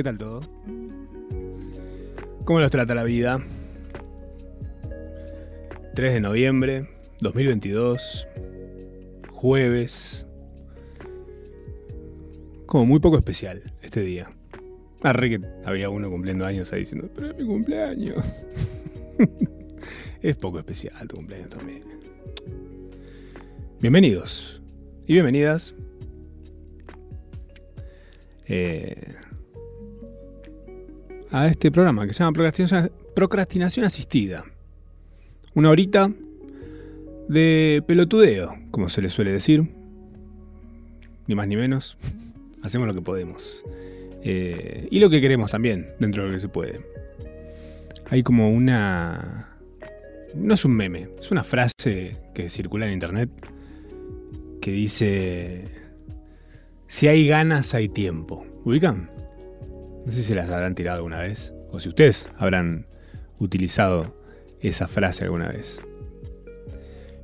¿Qué tal todo? ¿Cómo los trata la vida? 3 de noviembre 2022, jueves. Como muy poco especial este día. Arre que había uno cumpliendo años ahí diciendo, pero es mi cumpleaños. es poco especial tu cumpleaños también. Bienvenidos y bienvenidas. Eh, a este programa que se llama Procrastinación, Procrastinación Asistida. Una horita de pelotudeo, como se le suele decir. Ni más ni menos. Hacemos lo que podemos. Eh, y lo que queremos también, dentro de lo que se puede. Hay como una... No es un meme, es una frase que circula en internet que dice... Si hay ganas, hay tiempo. ¿Ubican? No sé si las habrán tirado alguna vez, o si ustedes habrán utilizado esa frase alguna vez.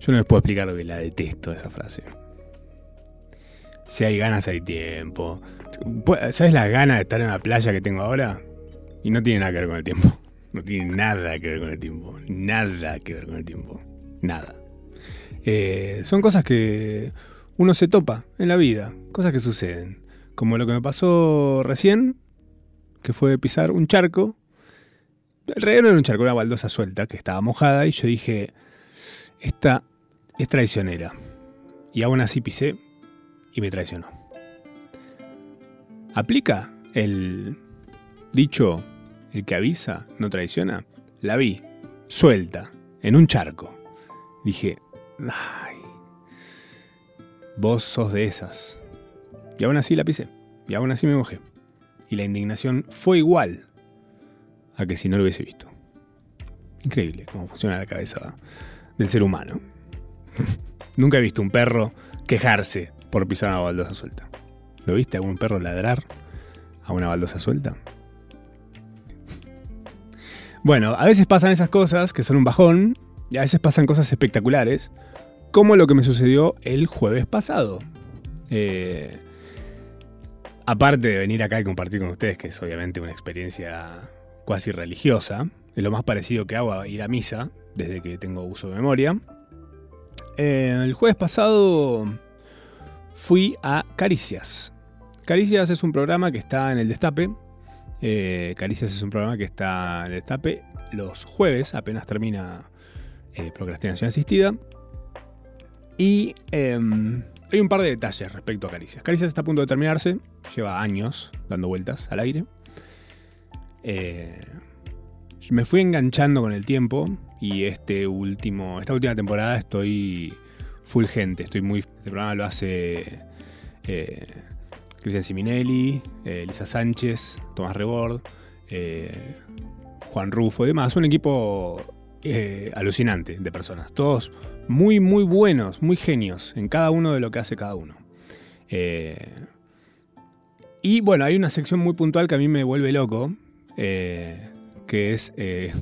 Yo no les puedo explicar lo que la detesto esa frase. Si hay ganas, hay tiempo. ¿Sabes la gana de estar en la playa que tengo ahora? Y no tiene nada que ver con el tiempo. No tiene nada que ver con el tiempo. Nada que ver con el tiempo. Nada. Eh, son cosas que uno se topa en la vida. Cosas que suceden. Como lo que me pasó recién que fue pisar un charco. No era un charco, una baldosa suelta que estaba mojada y yo dije, esta es traicionera. Y aún así pisé y me traicionó. ¿Aplica el dicho, el que avisa no traiciona? La vi, suelta, en un charco. Dije, ay, vos sos de esas. Y aún así la pisé. Y aún así me mojé y la indignación fue igual a que si no lo hubiese visto. Increíble cómo funciona la cabeza del ser humano. Nunca he visto un perro quejarse por pisar una baldosa suelta. ¿Lo viste algún perro ladrar a una baldosa suelta? Bueno, a veces pasan esas cosas que son un bajón y a veces pasan cosas espectaculares, como lo que me sucedió el jueves pasado. Eh, aparte de venir acá y compartir con ustedes, que es obviamente una experiencia cuasi religiosa, es lo más parecido que hago a ir a misa desde que tengo uso de memoria. Eh, el jueves pasado fui a Caricias. Caricias es un programa que está en el Destape. Eh, Caricias es un programa que está en el Destape los jueves, apenas termina eh, Procrastinación Asistida. Y em, hay un par de detalles respecto a Caricias. Caricias está a punto de terminarse, lleva años dando vueltas al aire. Eh, me fui enganchando con el tiempo y este último, esta última temporada estoy full gente. Estoy muy. Este programa lo hace eh, Cristian Siminelli, eh, Lisa Sánchez, Tomás Rebord, Juan Rufo y demás. Un equipo alucinante de personas. Todos muy, muy buenos, muy genios en cada uno de lo que hace cada uno. Eh, y bueno, hay una sección muy puntual que a mí me vuelve loco, eh, que es... Eh,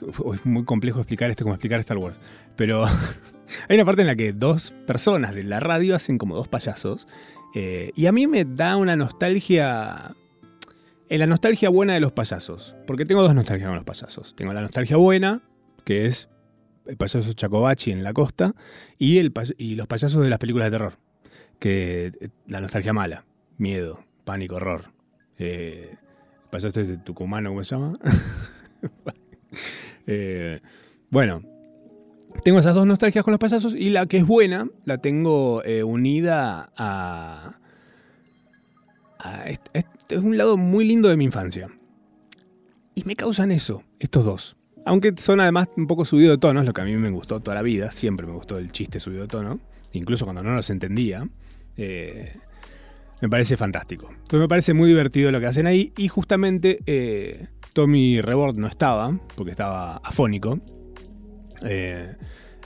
es muy complejo explicar esto como explicar Star Wars, pero hay una parte en la que dos personas de la radio hacen como dos payasos, y a mí me da una nostalgia... En la nostalgia buena de los payasos, porque tengo dos nostalgias con los payasos. Tengo la nostalgia buena, que es el payaso Chacobachi en la costa y, el, y los payasos de las películas de terror. Que eh, la nostalgia mala, miedo, pánico, horror. Eh, payaso este de Tucumano, ¿cómo se llama? Eh, bueno, tengo esas dos nostalgias con los payasos y la que es buena la tengo unida a, es un lado muy lindo de mi infancia. Y me causan eso, estos dos. Aunque son además un poco subido de tono, es lo que a mí me gustó toda la vida, siempre me gustó el chiste subido de tono, incluso cuando no los entendía. Eh, me parece fantástico. Entonces me parece muy divertido lo que hacen ahí y justamente eh, Tommy Rebord no estaba, porque estaba afónico. Eh,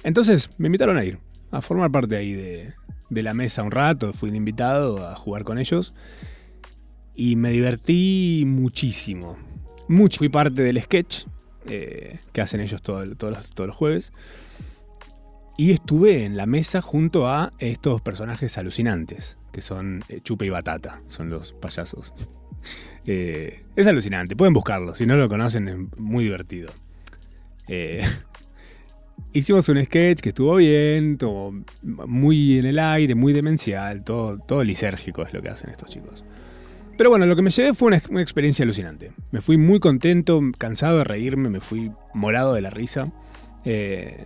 entonces me invitaron a ir, a formar parte ahí de, de la mesa un rato, fui de invitado a jugar con ellos y me divertí muchísimo. Mucho. Fui parte del sketch, eh, que hacen ellos todos, los, jueves. y estuve en la mesa junto a estos personajes alucinantes, que son eh, Chupe y Batata, son los payasos. Eh, es alucinante, pueden buscarlo, si no lo conocen es muy divertido. Eh, hicimos un sketch que estuvo bien, todo muy en el aire, muy demencial, todo, todo lisérgico es lo que hacen estos chicos. Pero bueno, lo que me llevé fue una, experiencia alucinante. Me fui muy contento, cansado de reírme, me fui morado de la risa. Eh,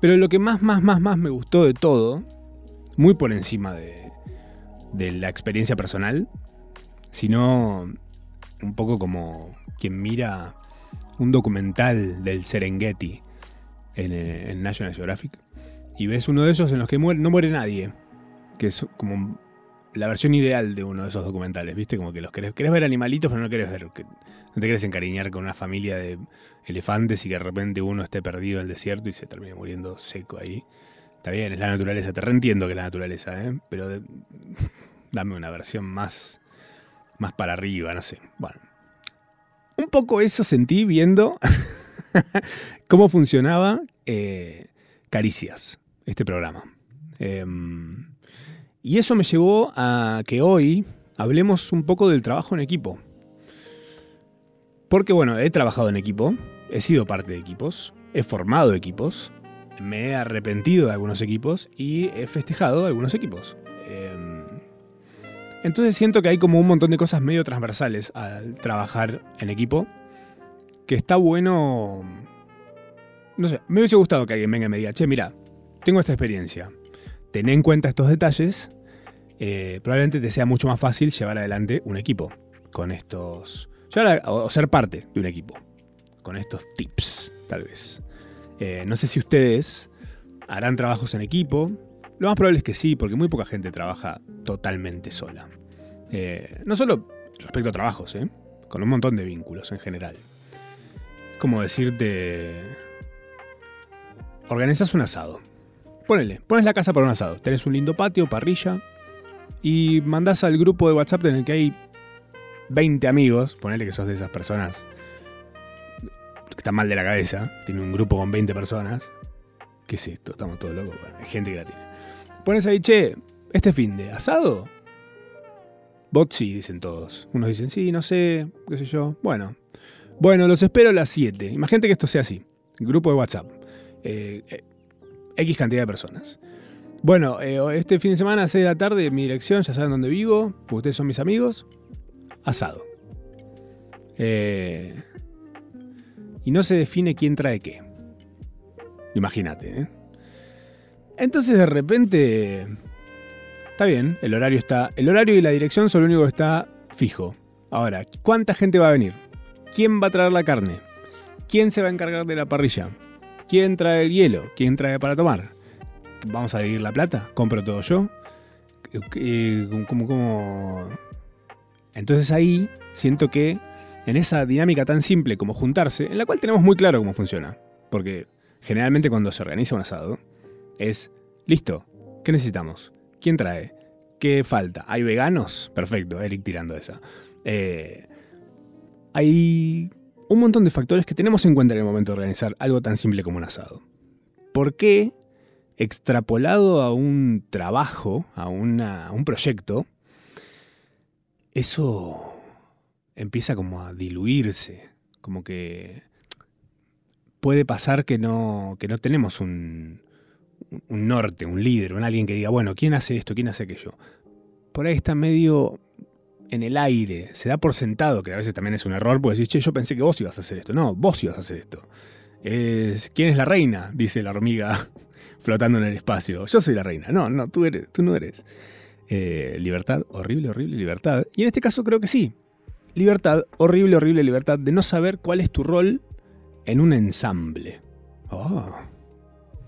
pero lo que más, más, más, más me gustó de todo, muy por encima de, de la experiencia personal, sino un poco como quien mira un documental del Serengeti eh, en, National Geographic y ves uno de esos en los que no muere nadie, que es como la versión ideal de uno de esos documentales, ¿viste? Como que los querés, ver animalitos, pero no querés ver, que, no te querés encariñar con una familia de elefantes y que de repente uno esté perdido en el desierto y se termine muriendo seco ahí. Está bien, es la naturaleza, te reentiendo que es la naturaleza, ¿eh? Pero dame una versión más, más para arriba, no sé. Bueno, un poco eso sentí viendo cómo funcionaba eh, Caricias, este programa. Em, y eso me llevó a que hoy hablemos un poco del trabajo en equipo. Porque bueno, he trabajado en equipo, he sido parte de equipos, he formado equipos, me he arrepentido de algunos equipos y he festejado algunos equipos. Em, entonces siento que hay como un montón de cosas medio transversales al trabajar en equipo, que está bueno... No sé, me hubiese gustado que alguien venga y me diga, che, mira, tengo esta experiencia, ten en cuenta estos detalles, eh, probablemente te sea mucho más fácil llevar adelante un equipo con estos. o ser parte de un equipo con estos tips, tal vez. Eh, no sé si ustedes harán trabajos en equipo. Lo más probable es que sí, porque muy poca gente trabaja totalmente sola. Eh, no solo respecto a trabajos, con un montón de vínculos en general. Como decirte. Organizas un asado Ponele, pones la casa para un asado. Tenés un lindo patio, parrilla. Y mandás al grupo de WhatsApp en el que hay 20 amigos. Ponele que sos de esas personas que están mal de la cabeza. Tiene un grupo con 20 personas. ¿Qué es esto? Estamos todos locos. hay gente que la tiene. Pones ahí, che, este fin de asado. Bot sí, dicen todos. Unos dicen, sí, no sé, qué sé yo. Bueno. Bueno, los espero a las 7. Imagínate que esto sea así. Grupo de WhatsApp. Eh, eh, X cantidad de personas. Bueno, eh, este fin de semana a 6 de la tarde, mi dirección, ya saben dónde vivo, porque ustedes son mis amigos. Asado. Eh, y no se define quién trae qué. Imagínate, ¿eh? Entonces de repente. Está bien, el horario está. El horario y la dirección son lo único que está fijo. Ahora, ¿cuánta gente va a venir? ¿Quién va a traer la carne? ¿Quién se va a encargar de la parrilla? ¿Quién trae el hielo? ¿Quién trae para tomar? ¿Vamos a dividir la plata? ¿Compro todo yo? ¿Cómo, Entonces ahí siento que en esa dinámica tan simple como juntarse, en la cual tenemos muy claro cómo funciona, porque generalmente cuando se organiza un asado es, listo, ¿qué necesitamos? ¿Quién trae? ¿Qué falta? ¿Hay veganos? Perfecto, Eric tirando esa. Eh, hay un montón de factores que tenemos en cuenta en el momento de organizar algo tan simple como un asado. ¿Por qué, extrapolado a un trabajo, a, un proyecto, eso empieza como a diluirse? Como que puede pasar que no, que no tenemos un, un norte, un líder, un alguien que diga, bueno, ¿quién hace esto? ¿Quién hace aquello? Por ahí está medio en el aire, se da por sentado, que a veces también es un error, porque decís, che, yo pensé que vos ibas a hacer esto. No, vos ibas a hacer esto. Es, ¿Quién es la reina? Dice la hormiga flotando en el espacio. Yo soy la reina. No, no, tú, eres, tú no eres. Eh, libertad, horrible, horrible libertad. Y en este caso creo que sí. Libertad, horrible, horrible libertad de no saber cuál es tu rol en un ensamble. Oh.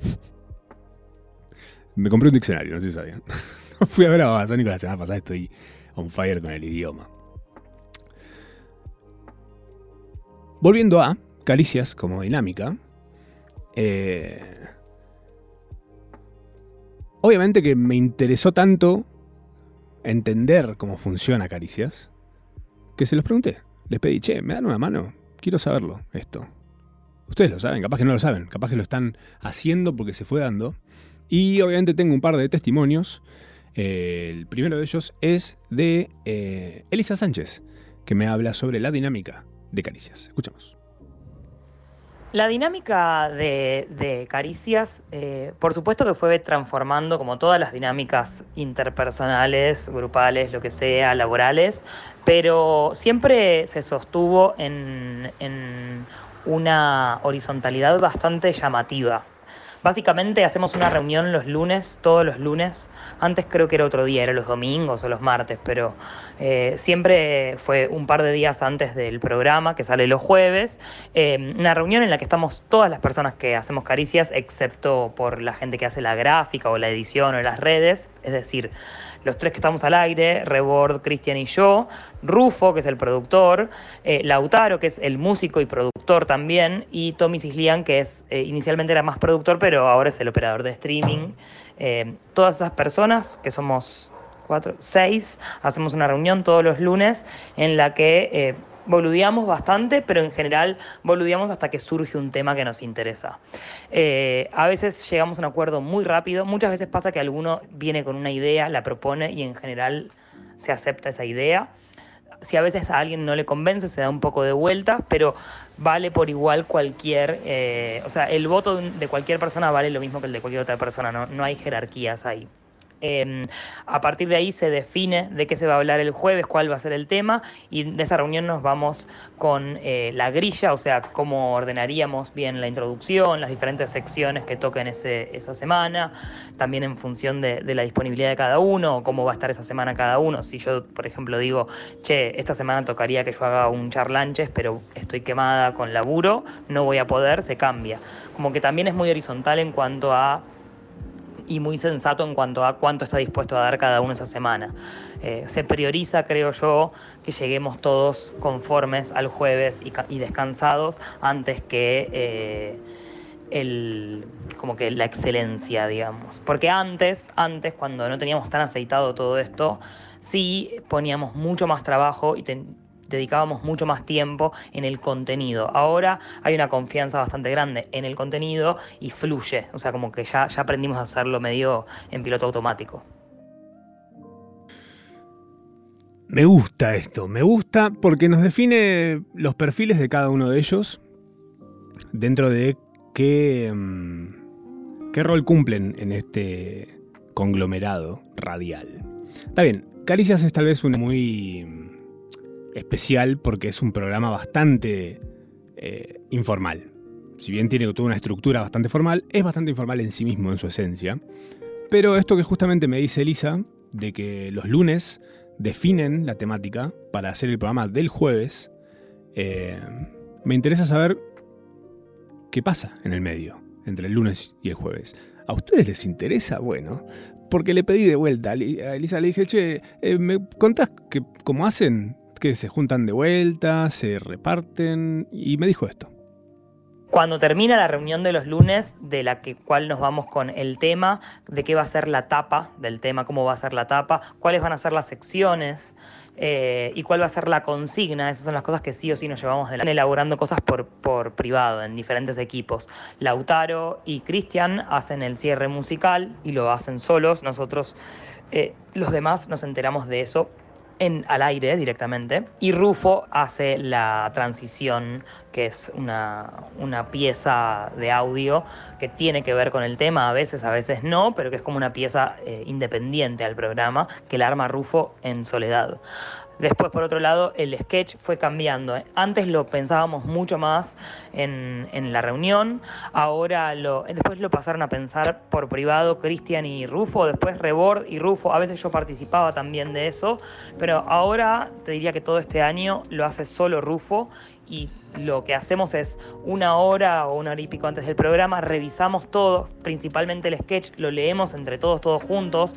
Me compré un diccionario, no sé si sabían. Fui a ver a Babasónico la semana pasada, estoy on fire con el idioma. Volviendo a Caricias como dinámica. Eh, obviamente que me interesó tanto entender cómo funciona Caricias que se los pregunté. Les pedí, che, ¿me dan una mano? Quiero saberlo, esto. Ustedes lo saben, capaz que no lo saben, capaz que lo están haciendo porque se fue dando. Y obviamente tengo un par de testimonios. El primero de ellos es de eh, Elisa Sánchez, que me habla sobre la dinámica de Caricias. Escuchamos. La dinámica de, Caricias, eh, por supuesto que fue transformando como todas las dinámicas interpersonales, grupales, lo que sea, laborales, pero siempre se sostuvo en una horizontalidad bastante llamativa. Básicamente hacemos una reunión los lunes, todos los lunes. Antes creo que era otro día, era los domingos o los martes, pero eh, siempre fue un par de días antes del programa que sale los jueves. Eh, una reunión en la que estamos todas las personas que hacemos caricias, excepto por la gente que hace la gráfica o la edición o las redes. Es decir, los tres que estamos al aire, Rebord, Cristian y yo, Rufo, que es el productor, eh, Lautaro, que es el músico y productor también, y Tommy Cislian, que es inicialmente era más productor, pero ahora es el operador de streaming. Eh, todas esas personas, que somos cuatro, seis, hacemos una reunión todos los lunes en la que eh, boludeamos bastante, pero en general boludeamos hasta que surge un tema que nos interesa. Eh, a veces llegamos a un acuerdo muy rápido, muchas veces pasa que alguno viene con una idea, la propone y en general se acepta esa idea si a veces a alguien no le convence, se da un poco de vuelta, pero vale por igual cualquier, eh, o sea, el voto de cualquier persona vale lo mismo que el de cualquier otra persona, no, no hay jerarquías ahí. Em, a partir de ahí se define de qué se va a hablar el jueves, cuál va a ser el tema, y de esa reunión nos vamos con eh, la grilla, o sea, cómo ordenaríamos bien la introducción, las diferentes secciones que toquen ese, esa semana, también en función de, la disponibilidad de cada uno, cómo va a estar esa semana cada uno. Si yo, por ejemplo, digo, che, esta semana tocaría que yo haga un charlanches, pero estoy quemada con laburo, no voy a poder, se cambia. Como que también es muy horizontal en cuanto a y muy sensato en cuanto a cuánto está dispuesto a dar cada uno esa semana. Eh, se prioriza, creo yo, que lleguemos todos conformes al jueves y, descansados antes que eh, el, como que la excelencia, digamos. Porque antes, antes, cuando no teníamos tan aceitado todo esto, sí poníamos mucho más trabajo y dedicábamos mucho más tiempo en el contenido. Ahora hay una confianza bastante grande en el contenido y fluye, o sea, como que ya, ya aprendimos a hacerlo medio en piloto automático. Me gusta esto, me gusta porque nos define los perfiles de cada uno de ellos dentro de qué, mm, qué rol cumplen en este conglomerado radial. Está bien, Caricias es tal vez una muy especial porque es un programa bastante eh, informal. Si bien tiene toda una estructura bastante formal, es bastante informal en sí mismo, en su esencia. Pero esto que justamente me dice Elisa, de que los lunes definen la temática para hacer el programa del jueves, eh, me interesa saber qué pasa en el medio, entre el lunes y el jueves. ¿A ustedes les interesa? Bueno, porque le pedí de vuelta a Elisa, le dije, che, eh, ¿me contás que, cómo hacen? Que se juntan de vuelta, se reparten y me dijo esto. Cuando termina la reunión de los lunes, de la que, cual nos vamos con el tema, de qué va a ser la tapa del tema, cómo va a ser la tapa, cuáles van a ser las secciones eh, y cuál va a ser la consigna, esas son las cosas que sí o sí nos llevamos de la elaborando cosas por, privado en diferentes equipos. Lautaro y Cristian hacen el cierre musical y lo hacen solos. Nosotros, eh, los demás, nos enteramos de eso al aire directamente. Y Rufo hace la transición, que es una, una, pieza de audio que tiene que ver con el tema, a veces, a veces no, pero que es como una pieza eh, independiente al programa, que la arma Rufo en soledad. Después, por otro lado, el sketch fue cambiando. Antes lo pensábamos mucho más en, la reunión, ahora lo, después lo pasaron a pensar por privado Cristian y Rufo, después Rebord y Rufo, a veces yo participaba también de eso, pero ahora te diría que todo este año lo hace solo Rufo y lo que hacemos es una hora o una hora y pico antes del programa, revisamos todo, principalmente el sketch, lo leemos entre todos, todos juntos,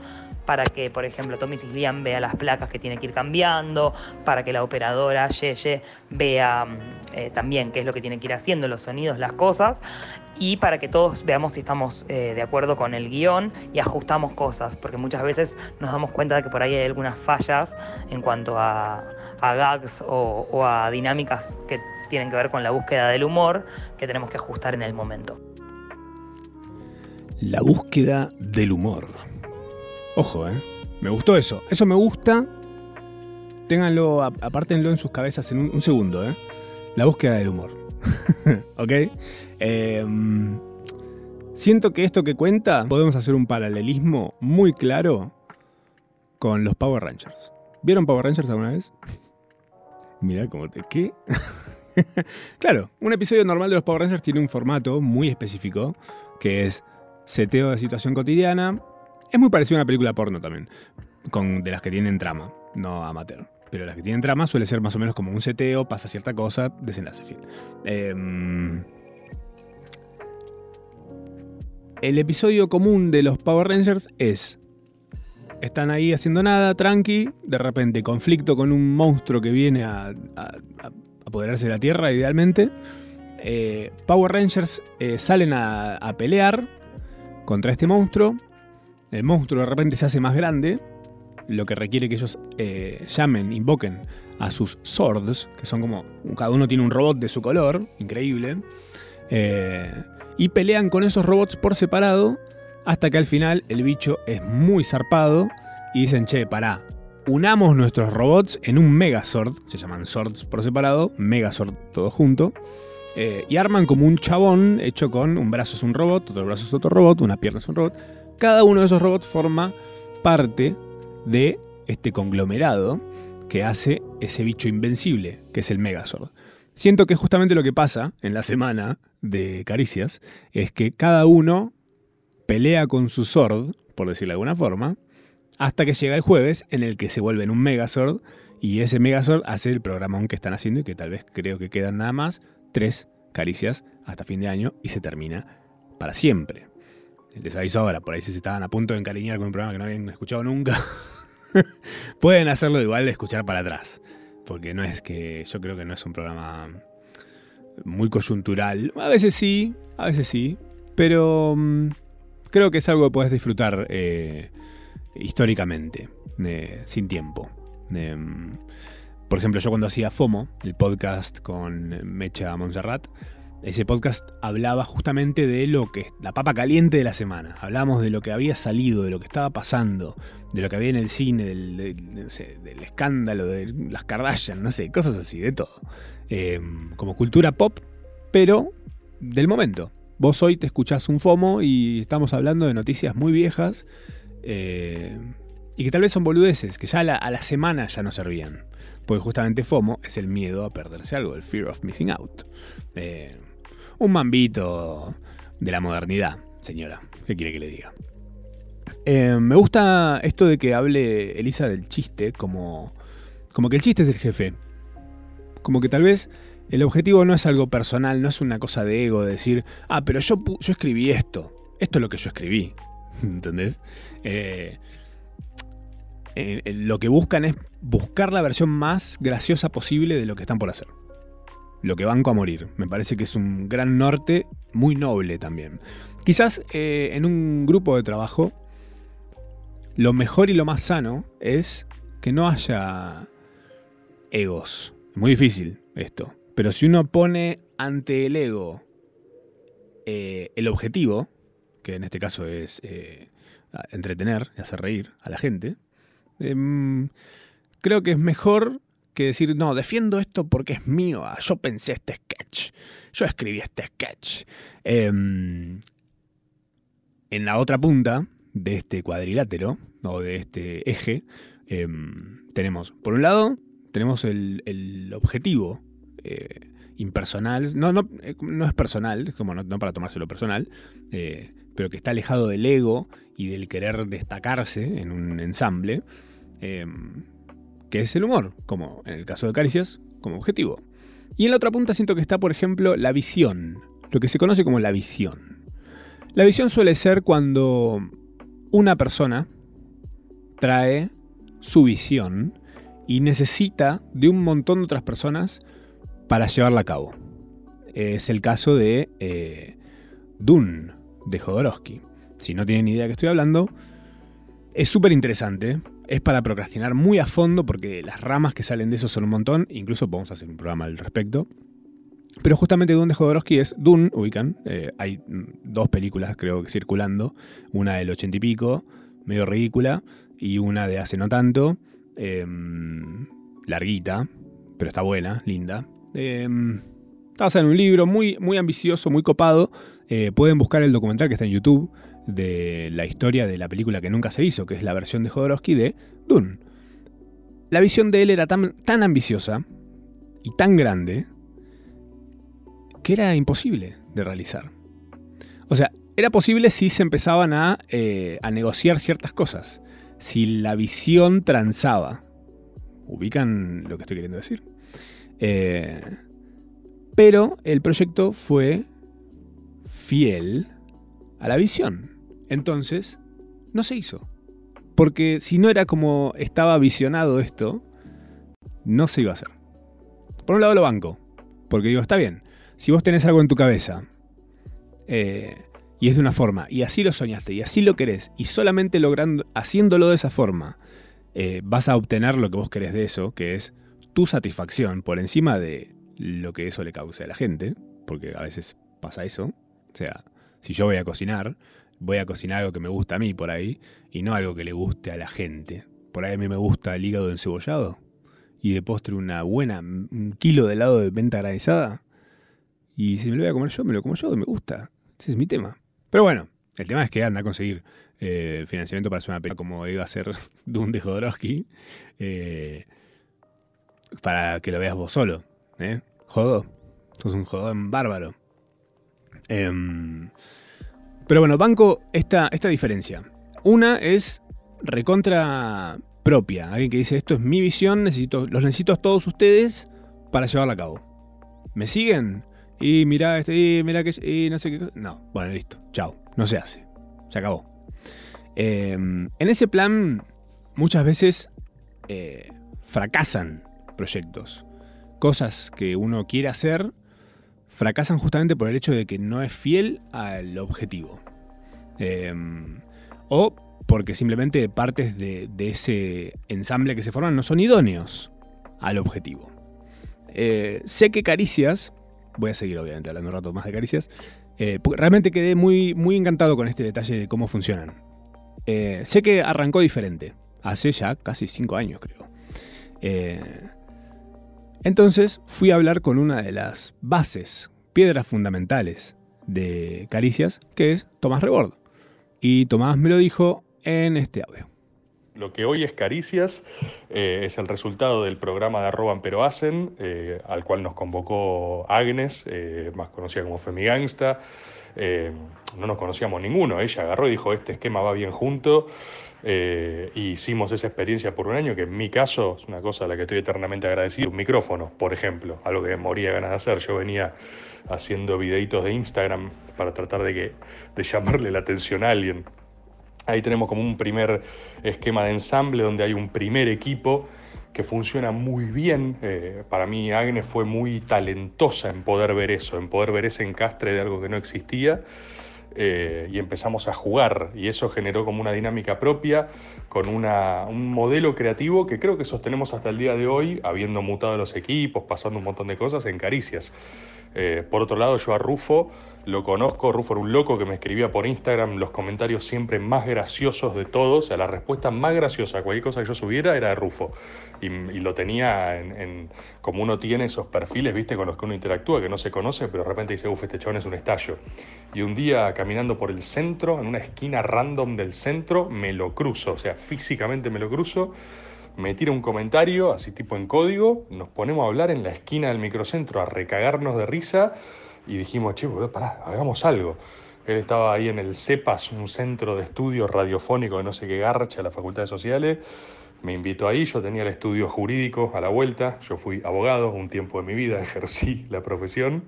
para que, por ejemplo, Tommy Cislian vea las placas que tiene que ir cambiando, para que la operadora Yeye vea mm, eh, también qué es lo que tiene que ir haciendo, los sonidos, las cosas, y para que todos veamos si estamos eh, de acuerdo con el guion y ajustamos cosas, porque muchas veces nos damos cuenta de que por ahí hay algunas fallas en cuanto a, gags o, a dinámicas que tienen que ver con la búsqueda del humor que tenemos que ajustar en el momento. La búsqueda del humor. Ojo, ¿eh? Me gustó eso. Eso me gusta. Ténganlo, apártenlo en sus cabezas en un, segundo, ¿eh? La búsqueda del humor. ¿Ok? Em, siento que esto que cuenta podemos hacer un paralelismo muy claro con los Power Rangers. ¿Vieron Power Rangers alguna vez? Mira cómo te... ¿Qué? claro, un episodio normal de los Power Rangers tiene un formato muy específico, que es seteo de situación cotidiana. Es muy parecido a una película porno también, con, de las que tienen trama, no amateur. Pero las que tienen trama suele ser más o menos como un seteo, pasa cierta cosa, desenlace, fin. Em, el episodio común de los Power Rangers es están ahí haciendo nada, tranqui, de repente conflicto con un monstruo que viene a, apoderarse de la Tierra, idealmente. Eh, Power Rangers eh, salen a, pelear contra este monstruo. El monstruo de repente se hace más grande, lo que requiere que ellos eh, llamen, invoquen a sus swords, que son como, cada uno tiene un robot de su color, increíble, y pelean con esos robots por separado hasta que al final el bicho es muy zarpado y dicen, che, pará, unamos nuestros robots en un Megazord, se llaman swords por separado, Megazord todo junto, eh, y arman como un chabón hecho con un brazo es un robot, otro brazo es otro robot, una pierna es un robot. Cada uno de esos robots forma parte de este conglomerado que hace ese bicho invencible, que es el Megazord. Siento que justamente lo que pasa en la semana de Caricias es que cada uno pelea con su Sword, por decirlo de alguna forma, hasta que llega el jueves en el que se vuelven un Megazord y ese Megazord hace el programón que están haciendo y que tal vez creo que quedan nada más tres caricias hasta fin de año y se termina para siempre. Les aviso ahora, por ahí si se estaban a punto de encariñar con un programa que no habían escuchado nunca, pueden hacerlo igual de escuchar para atrás. Porque no es que yo creo que no es un programa muy coyuntural. A veces sí, a veces sí. Pero mm, creo que es algo que puedes disfrutar eh, históricamente, sin tiempo. Mm, por ejemplo, yo cuando hacía FOMO, el podcast con Mecha Montserrat, ese podcast hablaba justamente de lo que la papa caliente de la semana. Hablábamos de lo que había salido, de lo que estaba pasando, de lo que había en el cine, del, escándalo, de las Kardashian, no sé, cosas así, de todo. Eh, como cultura pop, pero del momento. Vos hoy te escuchás un FOMO y estamos hablando de noticias muy viejas eh, y que tal vez son boludeces, que ya a la, semana ya no servían. Porque justamente FOMO es el miedo a perderse algo, el fear of missing out. Eh, un mambito de la modernidad, señora. ¿Qué quiere que le diga? Eh, me gusta esto de que hable Elisa del chiste como, como que el chiste es el jefe. Como que tal vez el objetivo no es algo personal, no es una cosa de ego, de decir, ah, pero yo, yo escribí esto, esto es lo que yo escribí, ¿entendés? Eh, eh, lo que buscan es buscar la versión más graciosa posible de lo que están por hacer. Lo que banco a morir. Me parece que es un gran norte, muy noble también. Quizás en un grupo de trabajo, lo mejor y lo más sano es que no haya egos. Es muy difícil esto. Pero si uno pone ante el ego eh, el objetivo, que en este caso es eh, entretener y hacer reír a la gente, em, creo que es mejor que decir, no, defiendo esto porque es mío, ah, yo pensé este sketch, yo escribí este sketch. Em, en la otra punta de este cuadrilátero, o de este eje, em, tenemos, por un lado, tenemos el objetivo eh, impersonal, no, no, eh, no, es personal, como no, para tomárselo personal, eh, pero que está alejado del ego y del querer destacarse en un ensamble, em, que es el humor, como en el caso de Caricias, como objetivo. Y en la otra punta siento que está, por ejemplo, la visión, lo que se conoce como la visión. La visión suele ser cuando una persona trae su visión y necesita de un montón de otras personas para llevarla a cabo. Es el caso de eh, Dune, de Jodorowsky. Si no tienen idea de qué estoy hablando, es súper interesante. Es para procrastinar muy a fondo porque las ramas que salen de eso son un montón. Incluso podemos hacer un programa al respecto. Pero justamente Dune de Jodorowsky es Dune, ubican. Eh, hay mm, dos películas, creo que circulando. Una del ochenta y pico, medio ridícula, y una de hace no tanto, em, larguita, pero está buena, linda. Eh, está basada en un libro muy, muy ambicioso, muy copado. Eh, pueden buscar el documental que está en YouTube de la historia de la película que nunca se hizo, que es la versión de Jodorowsky de Dune. La visión de él era tan, tan ambiciosa y tan grande que era imposible de realizar. O sea, era posible si se empezaban a, eh, a negociar ciertas cosas, si la visión transaba. ¿Ubican lo que estoy queriendo decir? Eh, pero el proyecto fue fiel a la visión. Entonces, no se hizo. Porque si no era como estaba visionado esto, no se iba a hacer. Por un lado lo banco. Porque digo, está bien. Si vos tenés algo en tu cabeza eh, y es de una forma, y así lo soñaste, y así lo querés, y solamente logrando, haciéndolo de esa forma, eh, vas a obtener lo que vos querés de eso, que es tu satisfacción por encima de lo que eso le cause a la gente, porque a veces pasa eso. O sea, si yo voy a cocinar, voy a cocinar algo que me gusta a mí por ahí, y no algo que le guste a la gente. Por ahí a mí me gusta el hígado encebollado, y de postre una buena, un kilo de helado de venta granizada. Y si me lo voy a comer yo, me lo como yo, me gusta. Ese es mi tema. Pero bueno, el tema es que anda a conseguir eh, financiamiento para hacer una película como iba a ser Dune de Jodorowsky. Eh, para que lo veas vos solo. ¿eh? Jodo. Sos un jodón bárbaro. Em, pero bueno, banco esta, esta diferencia. Una es recontra propia. Alguien que dice, esto es mi visión, necesito, los necesito a todos ustedes para llevarla a cabo. ¿Me siguen? Y mirá, este, y mirá que... No sé qué cosa. No, bueno, listo. Chao. No se hace. Se acabó. Em, en ese plan, muchas veces eh, fracasan proyectos. Cosas que uno quiere hacer fracasan justamente por el hecho de que no es fiel al objetivo. Em, o porque simplemente partes de, ese ensamble que se forman no son idóneos al objetivo. Eh, sé que Caricias, voy a seguir obviamente hablando un rato más de Caricias, eh, realmente quedé muy, muy encantado con este detalle de cómo funcionan. Eh, sé que arrancó diferente, hace ya casi cinco años creo. Entonces fui a hablar con una de las bases, piedras fundamentales de Caricias, que es Tomás Rebord. Y Tomás me lo dijo en este audio. Lo que hoy es Caricias eh, es el resultado del programa de Arroban Pero Hacen, eh, al cual nos convocó Agnes, eh, más conocida como Femigangsta. No nos conocíamos ninguno, ella agarró y dijo, este esquema va bien junto. Eh, hicimos esa experiencia por un año, que en mi caso es una cosa a la que estoy eternamente agradecido. Un micrófono, por ejemplo, algo que moría ganas de hacer. Yo venía haciendo videitos de Instagram para tratar de, que, de llamarle la atención a alguien. Ahí tenemos como un primer esquema de ensamble donde hay un primer equipo que funciona muy bien. Eh, para mí Agnes fue muy talentosa en poder ver eso, en poder ver ese encastre de algo que no existía. Eh, y empezamos a jugar y eso generó como una dinámica propia con un modelo creativo que creo que sostenemos hasta el día de hoy, habiendo mutado los equipos, pasando un montón de cosas en caricias. Eh, por otro lado, yo a Rufo lo conozco, Rufo era un loco que me escribía por Instagram los comentarios siempre más graciosos de todos, o sea, la respuesta más graciosa a cualquier cosa que yo subiera era de Rufo. Y, lo tenía en, como uno tiene esos perfiles, viste, con los que uno interactúa, que no se conoce, pero de repente dice, uff, este chabón es un estallo. Y un día caminando por el centro, en una esquina random del centro, me lo cruzo, o sea, físicamente me lo cruzo me tira un comentario, así tipo en código, nos ponemos a hablar en la esquina del microcentro, a recagarnos de risa y dijimos, che, boludo, pará, hagamos algo. Él estaba ahí en el CEPAS, un centro de estudios radiofónico de no sé qué garcha, la Facultad de Sociales. Me invitó ahí, yo tenía el estudio jurídico a la vuelta, yo fui abogado un tiempo de mi vida, ejercí la profesión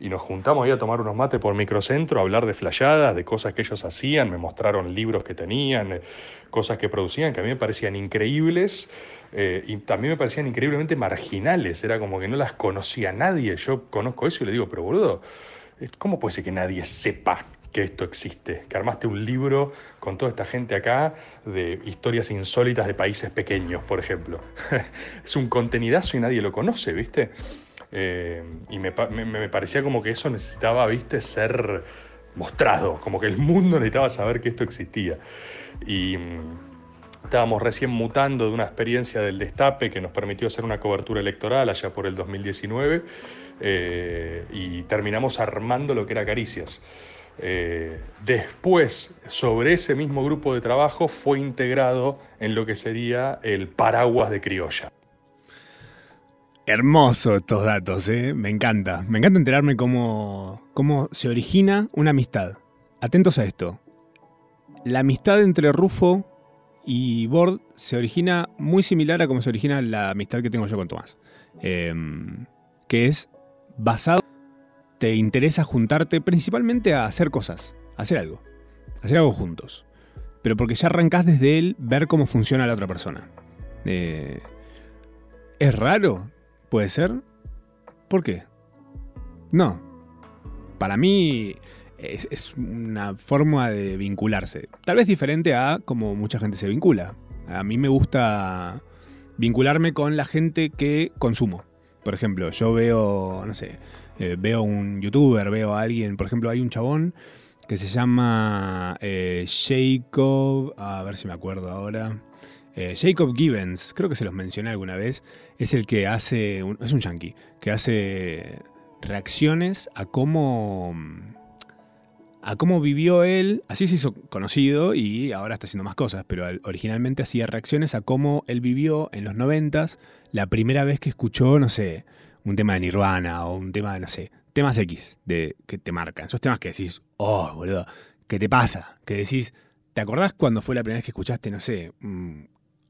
y nos juntamos ahí a tomar unos mates por microcentro, a hablar de flayadas, de cosas que ellos hacían, me mostraron libros que tenían, eh, cosas que producían que a mí me parecían increíbles eh, y también me parecían increíblemente marginales, era como que no las conocía nadie. Yo conozco eso y le digo, pero boludo, ¿cómo puede ser que nadie sepa que esto existe? Que armaste un libro con toda esta gente acá de historias insólitas de países pequeños, por ejemplo. es un contenidazo y nadie lo conoce, ¿viste? Eh, y me, parecía como que eso necesitaba, viste, ser mostrado, como que el mundo necesitaba saber que esto existía. Y mm, estábamos recién mutando de una experiencia del destape que nos permitió hacer una cobertura electoral allá por el 2019 eh, y terminamos armando lo que era Caricias. Eh, después, sobre ese mismo grupo de trabajo, fue integrado en lo que sería el paraguas de criolla. Hermoso estos datos, ¿eh? me encanta. Me encanta enterarme cómo, cómo se origina una amistad. Atentos a esto. La amistad entre Rufo y Bord se origina muy similar a cómo se origina la amistad que tengo yo con Tomás. Em, que es basado te interesa juntarte principalmente a hacer cosas, hacer algo, hacer algo juntos. Pero porque ya arrancás desde él ver cómo funciona la otra persona. Eh, ¿Es raro? ¿Puede ser? ¿Por qué? No. Para mí es, una forma de vincularse. Tal vez diferente a como mucha gente se vincula. A mí me gusta vincularme con la gente que consumo. Por ejemplo, yo veo, no sé, eh, veo un youtuber, veo a alguien, por ejemplo, hay un chabón que se llama eh, Jacob, a ver si me acuerdo ahora. Eh, Jacob Gibbons, creo que se los mencioné alguna vez, es el que hace, es un yankee, que hace reacciones a cómo, a cómo vivió él, así se hizo conocido y ahora está haciendo más cosas, pero originalmente hacía reacciones a cómo él vivió en los noventas, la primera vez que escuchó, no sé, un tema de Nirvana o un tema de, no sé, temas X de, que te marcan. Esos temas que decís, oh, boludo, ¿qué te pasa? Que decís, ¿te acordás cuando fue la primera vez que escuchaste, no sé, mm,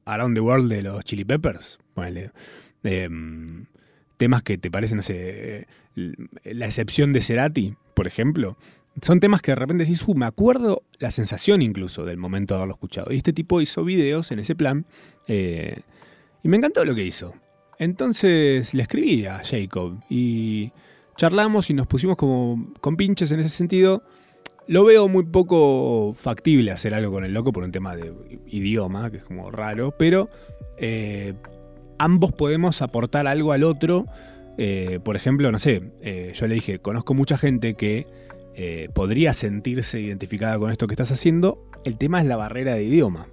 Around the World de los Chili Peppers? Ponele. Em, temas que te parecen, no sé, la excepción de Cerati, por ejemplo. Son temas que de repente decís, uh, me acuerdo la sensación incluso del momento de haberlo escuchado. Y este tipo hizo videos en ese plan. Eh, y me encantó lo que hizo. Entonces le escribí a Jacob y charlamos y nos pusimos como con pinches en ese sentido. Lo veo muy poco factible hacer algo con el loco por un tema de idioma, que es como raro, pero eh, ambos podemos aportar algo al otro. Eh, por ejemplo, no sé, yo le dije, conozco mucha gente que podría sentirse identificada con esto que estás haciendo. El tema es la barrera de idioma.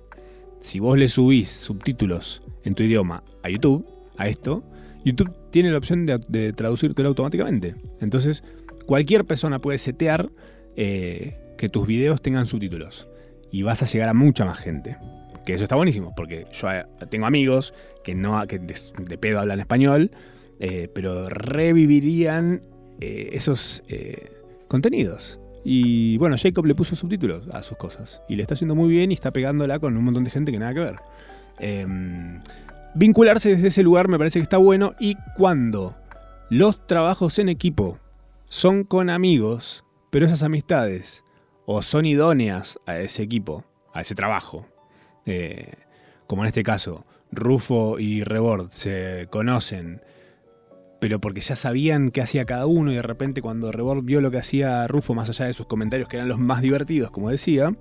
Si vos le subís subtítulos en tu idioma a YouTube, a esto, YouTube tiene la opción de, de traducírtelo automáticamente. Entonces, cualquier persona puede setear eh, que tus videos tengan subtítulos. Y vas a llegar a mucha más gente. Que eso está buenísimo, porque yo eh, tengo amigos que no que de, pedo hablan español, eh, pero revivirían esos contenidos. Y bueno, Jacob le puso subtítulos a sus cosas. Y le está haciendo muy bien y está pegándola con un montón de gente que nada que ver. Em, vincularse desde ese lugar me parece que está bueno y cuando los trabajos en equipo son con amigos, pero esas amistades o son idóneas a ese equipo, a ese trabajo, eh, como en este caso, Rufo y Rebord se conocen, pero porque ya sabían qué hacía cada uno y de repente cuando Rebord vio lo que hacía Rufo, más allá de sus comentarios que eran los más divertidos, como decía,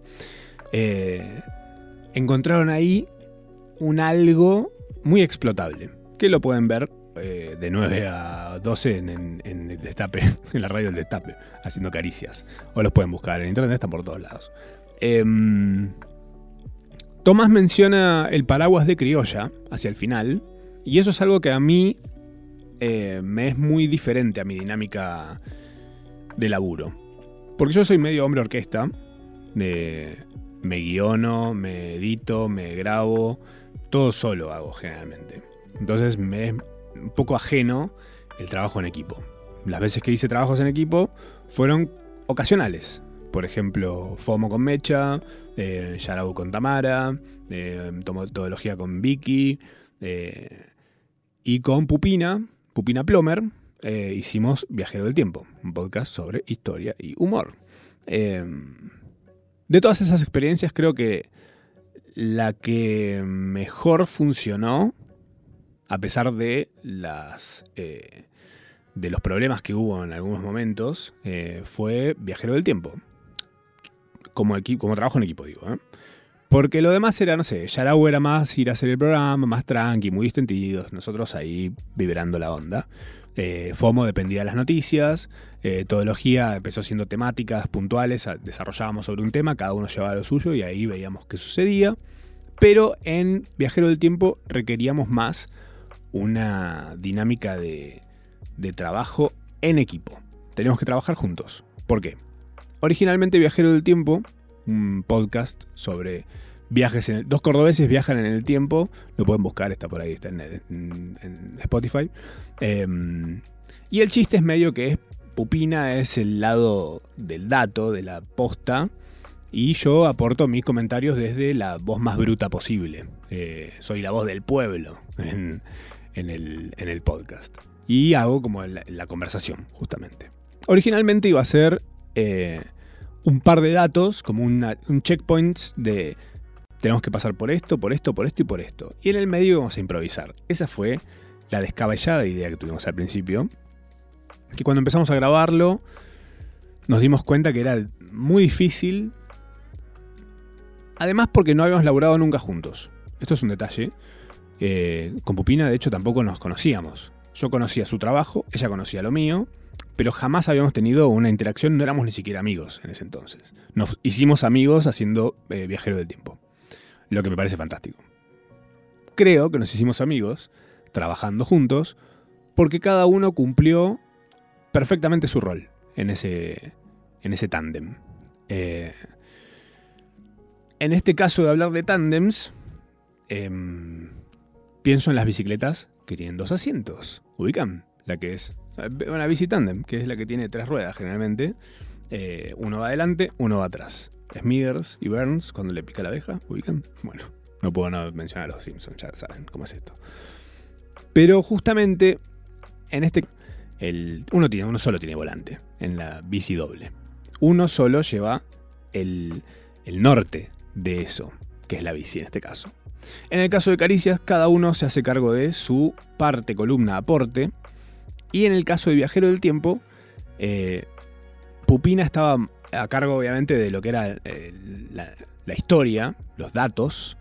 eh, encontraron ahí un algo muy explotable, que lo pueden ver eh, de 9 a 12 en, el destape, en la radio del destape, haciendo caricias. O los pueden buscar en internet, están por todos lados. Em, Tomás menciona el paraguas de criolla hacia el final, y eso es algo que a mí eh, me es muy diferente a mi dinámica de laburo. Porque yo soy medio hombre orquesta, me guiono, me edito, me grabo, todo solo hago generalmente. Entonces me es un poco ajeno el trabajo en equipo. Las veces que hice trabajos en equipo fueron ocasionales. Por ejemplo, FOMO con Mecha, eh, con Tamara, eh, Tomotología con Vicky eh, y con Pupina, Pupina Plomer, eh, hicimos Viajero del Tiempo, un podcast sobre historia y humor. de todas esas experiencias creo que la que mejor funcionó, a pesar de las. Eh, de los problemas que hubo en algunos momentos, eh, fue Viajero del Tiempo. Como, como trabajo en equipo, digo. Porque lo demás era, no sé, Yarau era más ir a hacer el programa, más tranqui, muy distendidos, nosotros ahí vibrando la onda. Eh, FOMO dependía de las noticias. Eh, todología empezó siendo temáticas puntuales, desarrollábamos sobre un tema, cada uno llevaba lo suyo y ahí veíamos qué sucedía. Pero en Viajero del Tiempo requeríamos más una dinámica de, de trabajo en equipo. Tenemos que trabajar juntos. ¿Por qué? Originalmente Viajero del Tiempo, un podcast sobre viajes en dos cordobeses viajan en el tiempo, lo pueden buscar, está por ahí, está en, Spotify. Em, y el chiste es medio que es Pupina es el lado del dato, de la posta, y yo aporto mis comentarios desde la voz más bruta posible. Eh, soy la voz del pueblo en, el, podcast. Y hago como la, conversación, justamente. Originalmente iba a ser eh, un par de datos, como un checkpoint de tenemos que pasar por esto, por esto, por esto y por esto. Y en el medio vamos a improvisar. Esa fue la descabellada idea que tuvimos al principio. Que cuando empezamos a grabarlo, nos dimos cuenta que era muy difícil. Además porque no habíamos laburado nunca juntos. Esto es un detalle. Eh, con Pupina, de hecho, tampoco nos conocíamos. Yo conocía su trabajo, ella conocía lo mío, pero jamás habíamos tenido una interacción, no éramos ni siquiera amigos en ese entonces. Nos hicimos amigos haciendo eh, Viajero del Tiempo lo que me parece fantástico. Creo que nos hicimos amigos, trabajando juntos, porque cada uno cumplió perfectamente su rol en ese, en ese tándem. Eh, en este caso de hablar de tándems, em, pienso en las bicicletas que tienen dos asientos. ¿Ubican? La que es una bici tándem, que es la que tiene tres ruedas generalmente. Eh, uno va adelante, uno va atrás. Smithers y Burns cuando le pica la abeja, ¿ubican? Bueno, no puedo no mencionar a los Simpsons, ya saben cómo es esto. Pero justamente en este el, uno, tiene, uno solo tiene volante en la bici doble. Uno solo lleva el, el norte de eso, que es la bici en este caso. En el caso de Caricias, cada uno se hace cargo de su parte, columna, aporte. Y en el caso de Viajero del Tiempo, eh, Pupina estaba a cargo obviamente de lo que era eh, la, historia, los datos,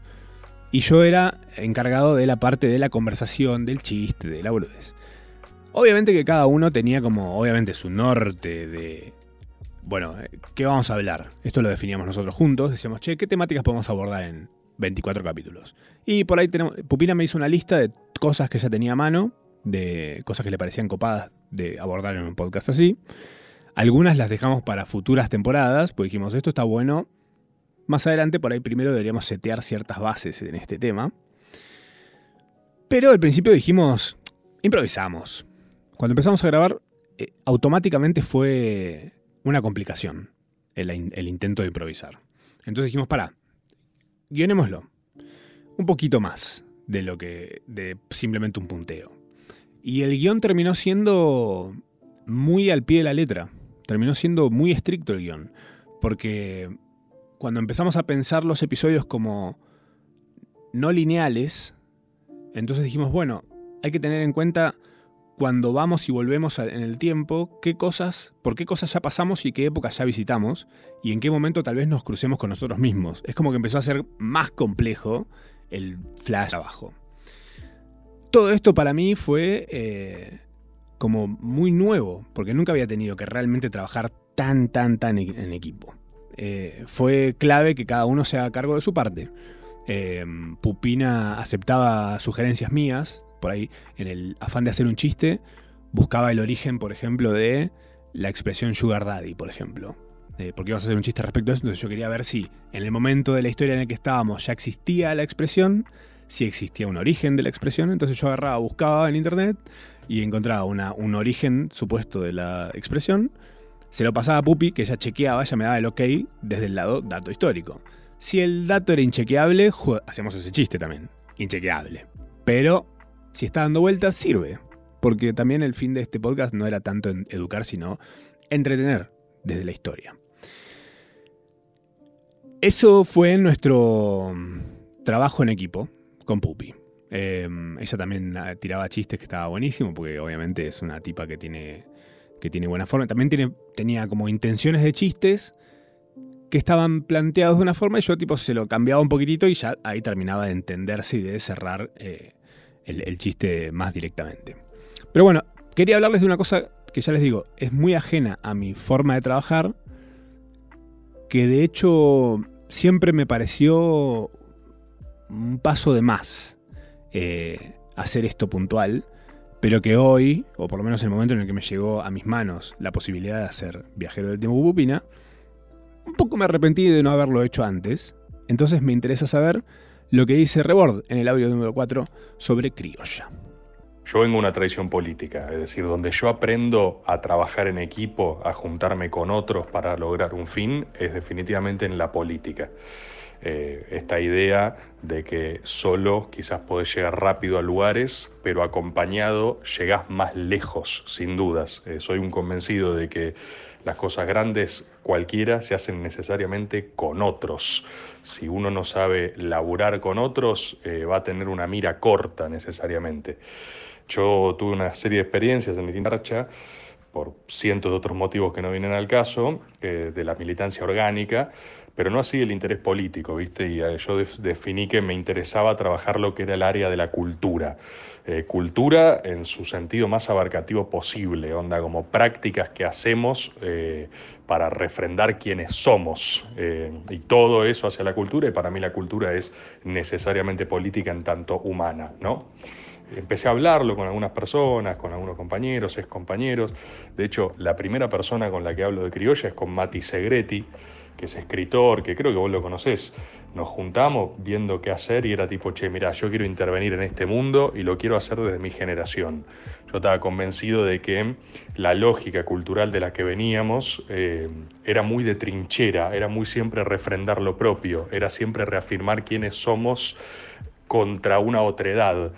y yo era encargado de la parte de la conversación, del chiste, de la boludez. Obviamente que cada uno tenía como, obviamente, su norte de... Bueno, ¿qué vamos a hablar? Esto lo definíamos nosotros juntos, decíamos, che, ¿qué temáticas podemos abordar en 24 capítulos? Y por ahí tenemos, Pupina me hizo una lista de cosas que ella tenía a mano, de cosas que le parecían copadas de abordar en un podcast así. Algunas las dejamos para futuras temporadas, pues dijimos, esto está bueno. Más adelante, por ahí primero deberíamos setear ciertas bases en este tema. Pero al principio dijimos, improvisamos. Cuando empezamos a grabar, eh, automáticamente fue una complicación el, intento de improvisar. Entonces dijimos, para, guionémoslo. Un poquito más de lo que. de simplemente un punteo. Y el guion terminó siendo muy al pie de la letra terminó siendo muy estricto el guion, porque cuando empezamos a pensar los episodios como no lineales, entonces dijimos, bueno, hay que tener en cuenta cuando vamos y volvemos en el tiempo, qué cosas, por qué cosas ya pasamos y qué épocas ya visitamos, y en qué momento tal vez nos crucemos con nosotros mismos. Es como que empezó a ser más complejo el flash abajo. Todo esto para mí fue eh, como muy nuevo, porque nunca había tenido que realmente trabajar tan, tan, tan en equipo. Eh, fue clave que cada uno se haga cargo de su parte. Eh, Pupina aceptaba sugerencias mías, por ahí en el afán de hacer un chiste, buscaba el origen, por ejemplo, de la expresión sugar daddy, por ejemplo. Porque ibas a hacer un chiste respecto a eso, entonces yo quería ver si en el momento de la historia en el que estábamos ya existía la expresión, si existía un origen de la expresión, entonces yo agarraba, buscaba en internet y encontraba una, un origen supuesto de la expresión, se lo pasaba a Pupi, que ella chequeaba, ella me daba el ok desde el lado dato histórico. Si el dato era inchequeable, hacemos ese chiste también, inchequeable. Pero si está dando vueltas, sirve. Porque también el fin de este podcast no era tanto educar, sino entretener desde la historia. Eso fue nuestro trabajo en equipo con Pupi. Em, ella también ah, tiraba chistes que estaba buenísimo, porque obviamente es una tipa que tiene, que tiene buena forma. También tiene, tenía como intenciones de chistes que estaban planteados de una forma y yo tipo se lo cambiaba un poquitito y ya ahí terminaba de entenderse y de cerrar eh, el, chiste más directamente. Pero bueno, quería hablarles de una cosa que ya les digo, es muy ajena a mi forma de trabajar, que de hecho siempre me pareció un paso de más eh, hacer esto puntual, pero que hoy, o por lo menos en el momento en el que me llegó a mis manos la posibilidad de hacer Viajero del Tiempo Pupina, un poco me arrepentí de no haberlo hecho antes. Entonces me interesa saber lo que dice Rebord en el audio número 4 sobre criolla. Yo vengo de una tradición política, es decir, donde yo aprendo a trabajar en equipo, a juntarme con otros para lograr un fin, es definitivamente en la política. Eh, esta idea de que solo quizás podés llegar rápido a lugares, pero acompañado llegás más lejos, sin dudas. Eh, soy un convencido de que las cosas grandes cualquiera se hacen necesariamente con otros. Si uno no sabe laburar con otros, eh, va a tener una mira corta necesariamente. Yo tuve una serie de experiencias en distintas marcha por cientos de otros motivos que no vienen al caso, de la militancia orgánica, pero no así el interés político, ¿viste? Y eh, yo definí que me interesaba trabajar lo que era el área de la cultura. Eh, cultura en su sentido más abarcativo posible, onda, como prácticas que hacemos para refrendar quiénes somos. y todo eso hacia la cultura, y para mí la cultura es necesariamente política en tanto humana, ¿no? empecé a hablarlo con algunas personas, con algunos compañeros, ex compañeros. De hecho, la primera persona con la que hablo de criolla es con Mati Segretti, que es escritor, que creo que vos lo conocés. Nos juntamos viendo qué hacer y era tipo, che, mira, yo quiero intervenir en este mundo y lo quiero hacer desde mi generación. Yo estaba convencido de que la lógica cultural de la que veníamos eh, era muy de trinchera, era muy siempre refrendar lo propio, era siempre reafirmar quiénes somos contra una otredad.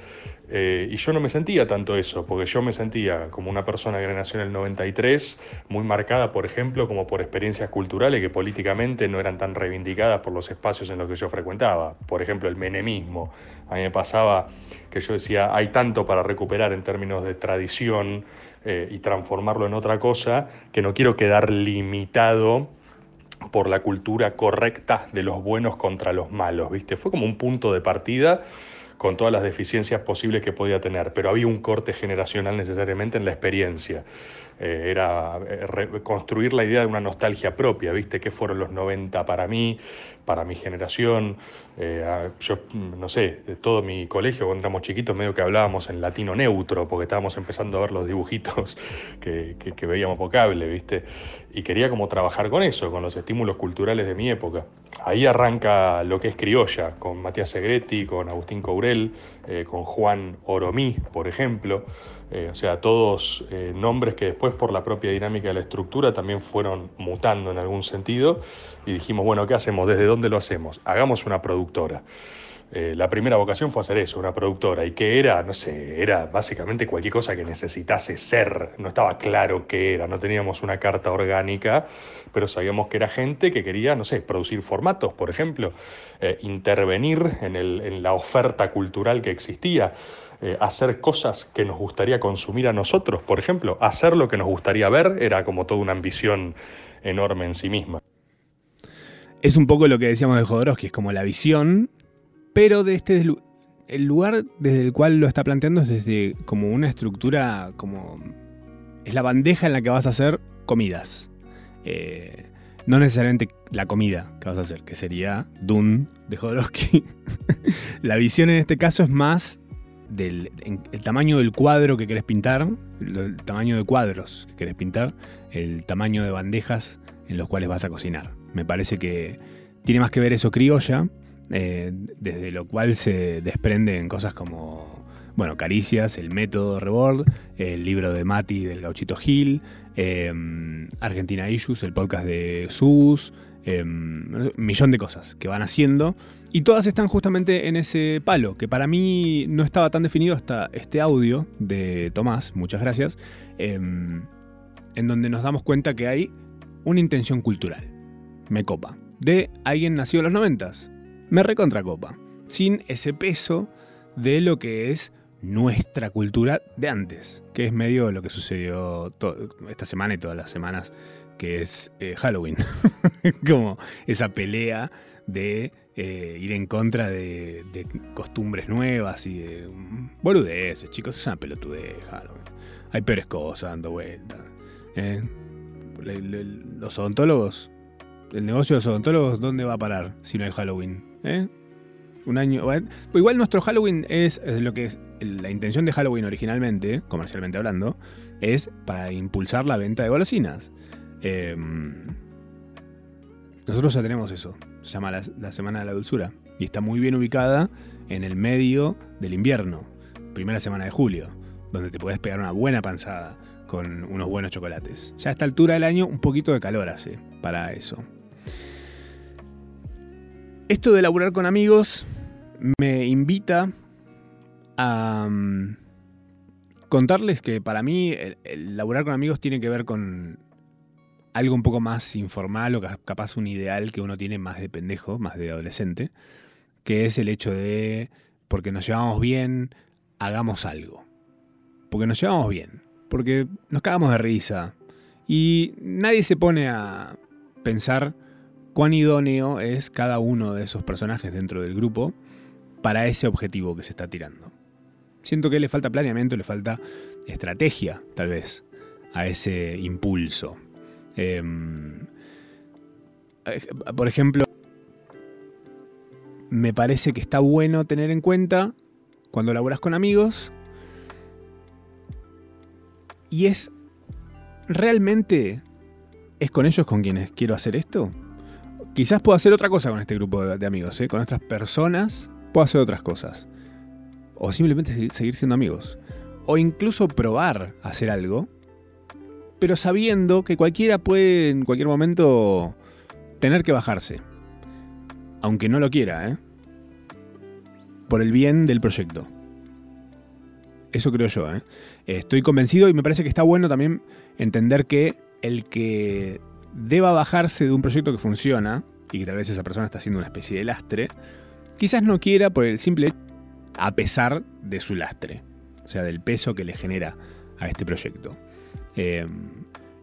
Eh, y yo no me sentía tanto eso, porque yo me sentía como una persona que nació en el 93, muy marcada, por ejemplo, como por experiencias culturales que políticamente no eran tan reivindicadas por los espacios en los que yo frecuentaba. Por ejemplo, el menemismo. A mí me pasaba que yo decía, hay tanto para recuperar en términos de tradición eh, y transformarlo en otra cosa, que no quiero quedar limitado por la cultura correcta de los buenos contra los malos, ¿viste? Fue como un punto de partida con todas las deficiencias posibles que podía tener, pero había un corte generacional necesariamente en la experiencia. Eh, era eh, construir la idea de una nostalgia propia, ¿viste? ¿Qué fueron los 90 para mí, para mi generación? Eh, yo, no sé, de todo mi colegio, cuando éramos chiquitos, medio que hablábamos en latino neutro, porque estábamos empezando a ver los dibujitos que, que veíamos por cable, ¿viste? Y quería como trabajar con eso, con los estímulos culturales de mi época. Ahí arranca lo que es criolla, con Matías Segretti, con Agustín Courel, con Juan Oromí, por ejemplo. Eh, o sea, todos eh, nombres que después por la propia dinámica de la estructura también fueron mutando en algún sentido y dijimos, bueno, ¿qué hacemos? ¿Desde dónde lo hacemos? Hagamos una productora. Eh, la primera vocación fue hacer eso, una productora. ¿Y qué era? No sé, era básicamente cualquier cosa que necesitase ser. No estaba claro qué era, no teníamos una carta orgánica, pero sabíamos que era gente que quería, no sé, producir formatos, por ejemplo, intervenir en, en la oferta cultural que existía. Eh, hacer cosas que nos gustaría consumir a nosotros, por ejemplo, hacer lo que nos gustaría ver era como toda una ambición enorme en sí misma. Es un poco lo que decíamos de Jodorowsky, es como la visión, pero de este el lugar desde el cual lo está planteando es desde como una estructura como es la bandeja en la que vas a hacer comidas. Eh, no necesariamente la comida que vas a hacer, que sería Dune de Jodorowsky. la visión en este caso es más del el tamaño del cuadro que querés pintar, el tamaño de cuadros que querés pintar, el tamaño de bandejas en los cuales vas a cocinar. Me parece que tiene más que ver eso criolla, eh, desde lo cual se desprenden cosas como, bueno, Caricias, el método Rebord, el libro de Mati del Gauchito Gil, eh, Argentina Issues, el podcast de Sus, un em, millón de cosas que van haciendo. Y todas están justamente en ese palo, que para mí no estaba tan definido hasta este audio de Tomás, muchas gracias, em, en donde nos damos cuenta que hay una intención cultural, me copa, de alguien nacido en los noventas, me recontra copa, sin ese peso de lo que es nuestra cultura de antes, que es medio lo que sucedió esta semana y todas las semanas que es eh, Halloween. Como esa pelea de eh, ir en contra de, costumbres nuevas y de mm, boludeces, chicos, es una pelotudez Halloween. Hay peores cosas dando vueltas. ¿eh? los odontólogos, el negocio de los odontólogos, ¿dónde va a parar si no hay Halloween? ¿Eh? Un año. Pues igual nuestro Halloween es, lo que es. La intención de Halloween originalmente, comercialmente hablando, es para impulsar la venta de golosinas. Em, nosotros ya tenemos eso. Se llama la, Semana de la Dulzura. Y está muy bien ubicada en el medio del invierno. Primera semana de julio. Donde te puedes pegar una buena panzada con unos buenos chocolates. Ya a esta altura del año un poquito de calor hace para eso. Esto de laburar con amigos me invita a mm, contarles que para mí el, laburar con amigos tiene que ver con algo un poco más informal o capaz un ideal que uno tiene más de pendejo, más de adolescente, que es el hecho de, porque nos llevamos bien, hagamos algo. Porque nos llevamos bien, porque nos cagamos de risa. Y nadie se pone a pensar cuán idóneo es cada uno de esos personajes dentro del grupo para ese objetivo que se está tirando. Siento que le falta planeamiento, le falta estrategia, tal vez, a ese impulso. Em, eh, por ejemplo, me parece que está bueno tener en cuenta cuando laburas con amigos y es realmente es con ellos con quienes quiero hacer esto. Quizás puedo hacer otra cosa con este grupo de, amigos, ¿eh? con otras personas puedo hacer otras cosas. O simplemente seguir siendo amigos. O incluso probar hacer algo, pero sabiendo que cualquiera puede en cualquier momento tener que bajarse. Aunque no lo quiera, ¿eh? Por el bien del proyecto. Eso creo yo, ¿eh? Estoy convencido y me parece que está bueno también entender que el que deba bajarse de un proyecto que funciona, y que tal vez esa persona está haciendo una especie de lastre, quizás no quiera por el simple a pesar de su lastre, o sea, del peso que le genera a este proyecto. Eh,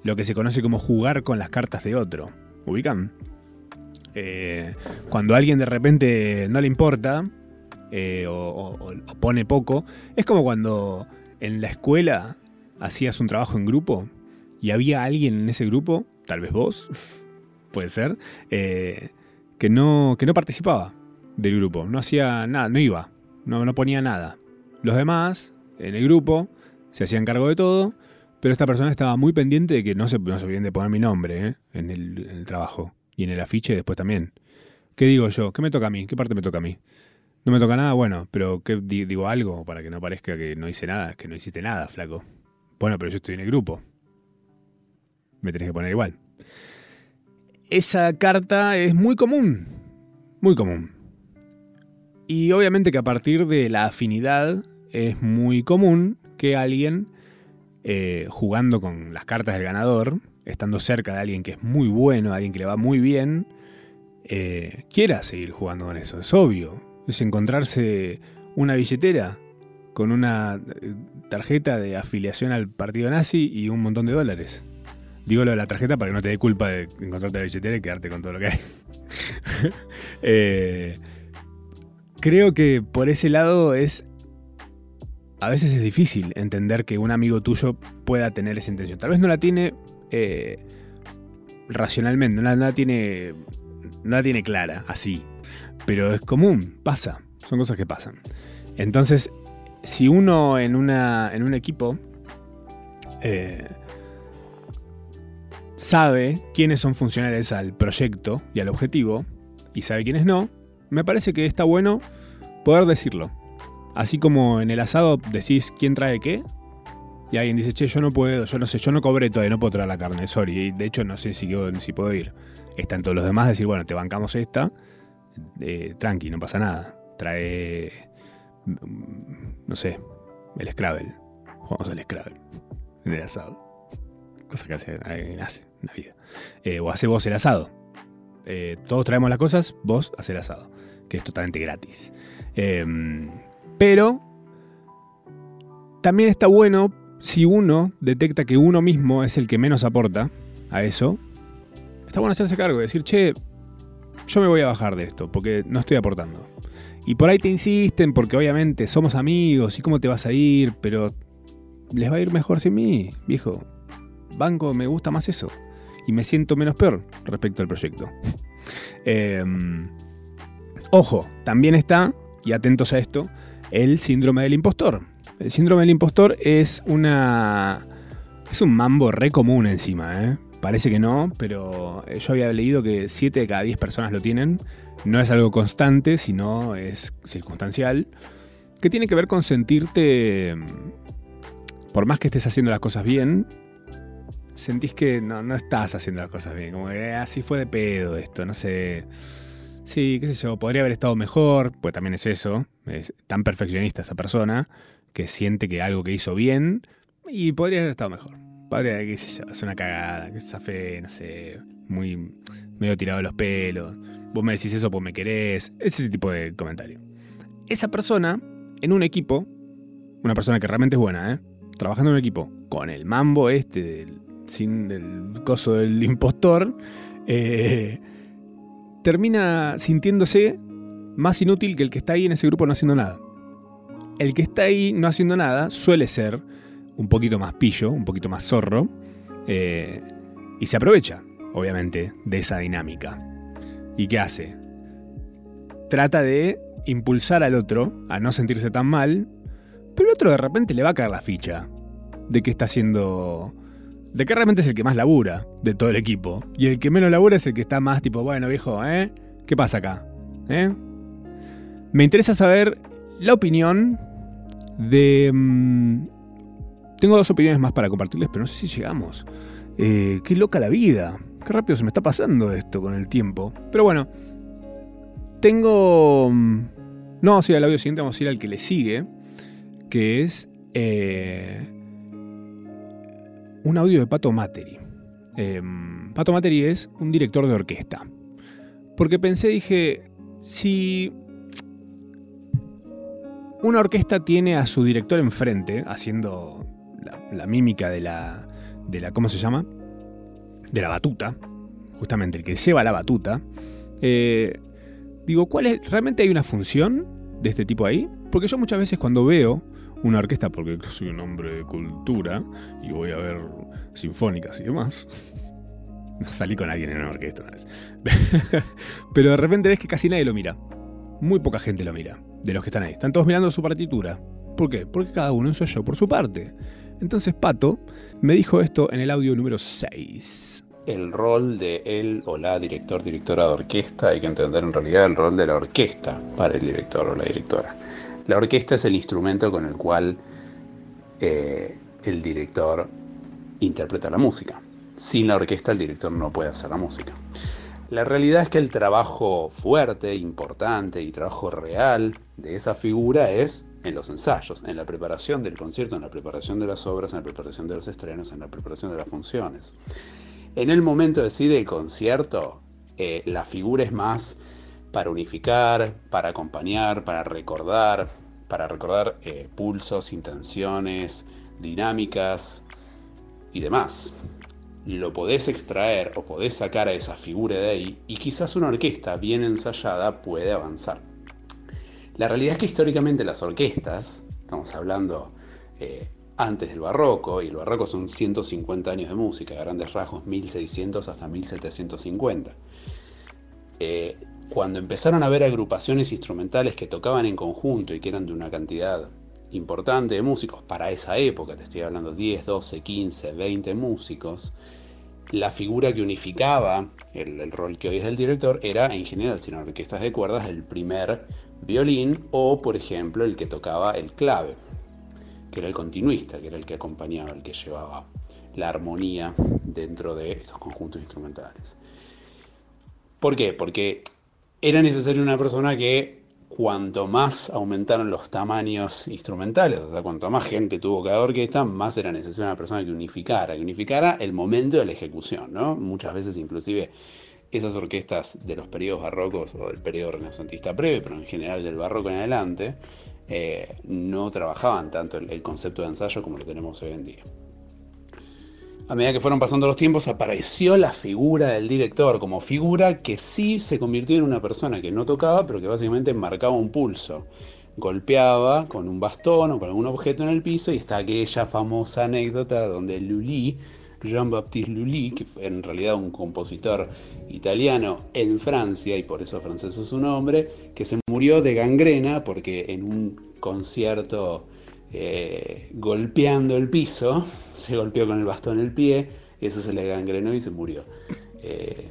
lo que se conoce como jugar con las cartas de otro. ¿Ubican? Eh, cuando a alguien de repente no le importa eh, o, o, pone poco, es como cuando en la escuela hacías un trabajo en grupo y había alguien en ese grupo tal vez vos, puede ser, eh, que, no, que no participaba del grupo, no hacía nada, no iba, no, no ponía nada. Los demás, en el grupo, se hacían cargo de todo, pero esta persona estaba muy pendiente de que no se, no se olviden de poner mi nombre eh, en, el, trabajo y en el afiche después también. ¿Qué digo yo? ¿Qué me toca a mí? ¿Qué parte me toca a mí? No me toca nada, bueno, pero ¿qué digo algo para que no parezca que no hice nada, que no hiciste nada, flaco? Bueno, pero yo estoy en el grupo me tenés que poner igual. Esa carta es muy común, muy común. Y obviamente que a partir de la afinidad es muy común que alguien, eh, jugando con las cartas del ganador, estando cerca de alguien que es muy bueno, alguien que le va muy bien, eh, quiera seguir jugando con eso. Es obvio. Es encontrarse una billetera con una eh, tarjeta de afiliación al partido nazi y un montón de dólares. Digo lo de la tarjeta para que no te dé culpa de encontrarte la billetera y quedarte con todo lo que hay. Eh, creo que por ese lado es. A veces es difícil entender que un amigo tuyo pueda tener esa intención. Tal vez no la tiene eh, racionalmente, no la, tiene. No la tiene clara, así. Pero es común, pasa. Son cosas que pasan. Entonces, si uno en, una, en un equipo. Eh, sabe quiénes son funcionales al proyecto y al objetivo, y sabe quiénes no, me parece que está bueno poder decirlo. Así como en el asado decís quién trae qué, y alguien dice, che, yo no puedo, yo no sé, yo no cobré todavía, no puedo traer la carne, sorry, y de hecho no sé si, si puedo ir. Están todos los demás decir, bueno, te bancamos esta, eh, tranqui, no pasa nada. Trae, mm, no sé, el Scrabble. Jugamos al Scrabble en el asado. Cosa que hace, hace una vida. Eh, o hace vos el asado. Eh, todos traemos las cosas, vos haces el asado, que es totalmente gratis. Em, pero también está bueno si uno detecta que uno mismo es el que menos aporta a eso. Está bueno hacerse cargo y decir, che, yo me voy a bajar de esto porque no estoy aportando. Y por ahí te insisten porque obviamente somos amigos y cómo te vas a ir, pero les va a ir mejor sin mí, viejo. Banco, me gusta más eso. Y me siento menos peor respecto al proyecto. Em, ojo, también está, y atentos a esto, el síndrome del impostor. El síndrome del impostor es una. Es un mambo re común encima, ¿eh? Parece que no, pero yo había leído que 7 de cada 10 personas lo tienen. No es algo constante, sino es circunstancial. Que tiene que ver con sentirte. Por más que estés haciendo las cosas bien, sentís que no, no estás haciendo las cosas bien. Como que así fue de pedo esto, no sé. Sí, qué sé yo, podría haber estado mejor, pues también es eso. Es tan perfeccionista esa persona que siente que algo que hizo bien y podría haber estado mejor. Podría, qué sé yo, hacer una cagada, que fe, no sé, muy medio tirado de los pelos. Vos me decís eso, pues me querés. Ese tipo de comentario. Esa persona, en un equipo, una persona que realmente es buena, ¿eh? Trabajando en un equipo con el mambo este del, sin del coso del impostor, eh, termina sintiéndose más inútil que el que está ahí en ese grupo no haciendo nada. El que está ahí no haciendo nada suele ser un poquito más pillo, un poquito más zorro, eh, y se aprovecha, obviamente, de esa dinámica. ¿Y qué hace? Trata de impulsar al otro a no sentirse tan mal, pero el otro de repente le va a caer la ficha de que está haciendo de que realmente es el que más labura de todo el equipo. Y el que menos labura es el que está más tipo, bueno, viejo, ¿eh? ¿Qué pasa acá? ¿Eh? Me interesa saber la opinión de... Mm, tengo dos opiniones más para compartirles, pero no sé si llegamos. Eh, qué loca la vida. Qué rápido se me está pasando esto con el tiempo. Pero bueno, tengo... Mm, no ir al audio siguiente, vamos a ir al que le sigue, que es... Eh, un audio de Pato Materi. Em, Pato Materi es un director de orquesta. Porque pensé, dije, si una orquesta tiene a su director enfrente, haciendo la, mímica de la, de la, ¿cómo se llama? De la batuta, justamente el que lleva la batuta. Eh, digo, ¿cuál es? ¿Realmente hay una función de este tipo ahí? Porque yo muchas veces cuando veo una orquesta, porque soy un hombre de cultura y voy a ver sinfónicas y demás. Salí con alguien en una orquesta una vez. Pero de repente ves que casi nadie lo mira. Muy poca gente lo mira, de los que están ahí. Están todos mirando su partitura. ¿Por qué? Porque cada uno yo por su parte. Entonces Pato me dijo esto en el audio número 6. El rol de él o la director, directora de orquesta, hay que entender en realidad el rol de la orquesta para el director o la directora. La orquesta es el instrumento con el cual eh, el director interpreta la música. Sin la orquesta el director no puede hacer la música. La realidad es que el trabajo fuerte, importante y trabajo real de esa figura es en los ensayos, en la preparación del concierto, en la preparación de las obras, en la preparación de los estrenos, en la preparación de las funciones. En el momento de sí del concierto, eh, la figura es más para unificar, para acompañar, para recordar, para recordar eh, pulsos, intenciones, dinámicas y demás. Lo podés extraer o podés sacar a esa figura de ahí y quizás una orquesta bien ensayada puede avanzar. La realidad es que históricamente las orquestas, estamos hablando eh, antes del barroco, y el barroco son 150 años de música, grandes rasgos 1600 hasta 1750. Eh, cuando empezaron a haber agrupaciones instrumentales que tocaban en conjunto y que eran de una cantidad importante de músicos para esa época, te estoy hablando 10, 12, 15, 20 músicos, la figura que unificaba el, rol que hoy es del director era en general, si no orquestas de cuerdas, el primer violín o, por ejemplo, el que tocaba el clave, que era el continuista, que era el que acompañaba, el que llevaba la armonía dentro de estos conjuntos instrumentales. ¿Por qué? Porque era necesaria una persona que cuanto más aumentaron los tamaños instrumentales, o sea, cuanto más gente tuvo cada orquesta, más era necesaria una persona que unificara, que unificara el momento de la ejecución, ¿no? Muchas veces inclusive esas orquestas de los periodos barrocos o del periodo renacentista breve, pero en general del barroco en adelante, eh, no trabajaban tanto el concepto de ensayo como lo tenemos hoy en día a medida que fueron pasando los tiempos, apareció la figura del director como figura que sí se convirtió en una persona que no tocaba, pero que básicamente marcaba un pulso. Golpeaba con un bastón o con algún objeto en el piso y está aquella famosa anécdota donde Lully, Jean-Baptiste Lully, que fue en realidad un compositor italiano en Francia y por eso francés es su nombre, que se murió de gangrena porque en un concierto eh, golpeando el piso, se golpeó con el bastón el pie, eso se le gangrenó y se murió. Eh,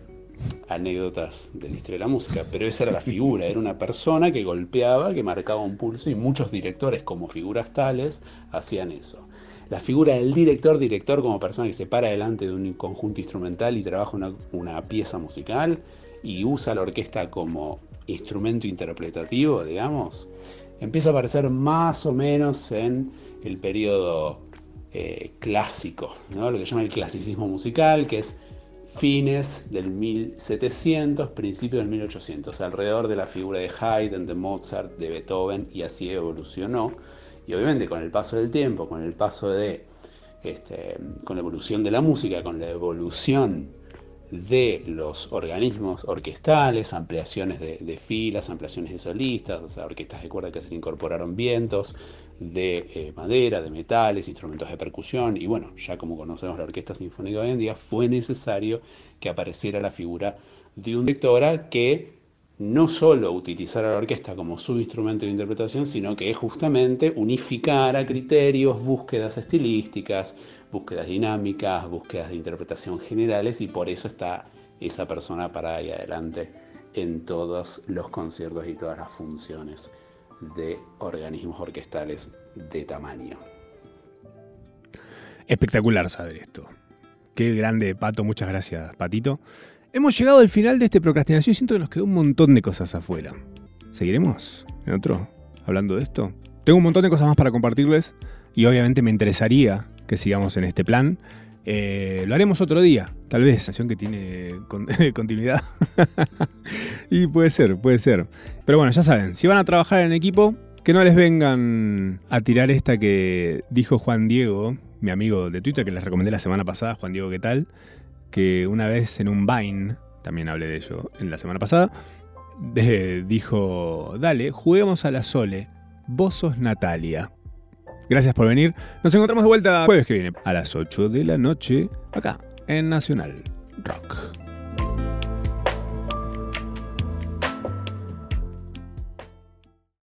anécdotas de la historia de la música, pero esa era la figura, era una persona que golpeaba, que marcaba un pulso y muchos directores como figuras tales hacían eso. La figura del director, director como persona que se para delante de un conjunto instrumental y trabaja una, una pieza musical y usa la orquesta como instrumento interpretativo, digamos, empieza a aparecer más o menos en el periodo eh, clásico, ¿no? lo que llama el clasicismo musical, que es fines del 1700, principios del 1800, alrededor de la figura de Haydn, de Mozart, de Beethoven, y así evolucionó. Y obviamente con el paso del tiempo, con el paso de, este, con la evolución de la música, con la evolución de los organismos orquestales, ampliaciones de, filas, ampliaciones de solistas, o sea, orquestas de cuerda que se le incorporaron vientos de eh, madera, de metales, instrumentos de percusión, y bueno, ya como conocemos la orquesta sinfónica hoy en día, fue necesario que apareciera la figura de un directora que no solo utilizara la orquesta como su instrumento de interpretación, sino que justamente unificara criterios, búsquedas estilísticas, búsquedas dinámicas, búsquedas de interpretación generales y por eso está esa persona para ahí adelante en todos los conciertos y todas las funciones de organismos orquestales de tamaño. Espectacular saber esto. Qué grande, Pato. Muchas gracias, Patito. Hemos llegado al final de este procrastinación y siento que nos quedó un montón de cosas afuera. ¿Seguiremos en otro hablando de esto? Tengo un montón de cosas más para compartirles y obviamente me interesaría que sigamos en este plan. Eh, lo haremos otro día, tal vez. Canción que tiene continuidad. y puede ser, puede ser. Pero bueno, ya saben, si van a trabajar en equipo, que no les vengan a tirar esta que dijo Juan Diego, mi amigo de Twitter, que les recomendé la semana pasada, Juan Diego, ¿qué tal? Que una vez en un Vine, también hablé de ello en la semana pasada, dijo, dale, juguemos a la Sole, vos sos Natalia. Gracias por venir. Nos encontramos de vuelta jueves que viene a las 8 de la noche acá en Nacional Rock.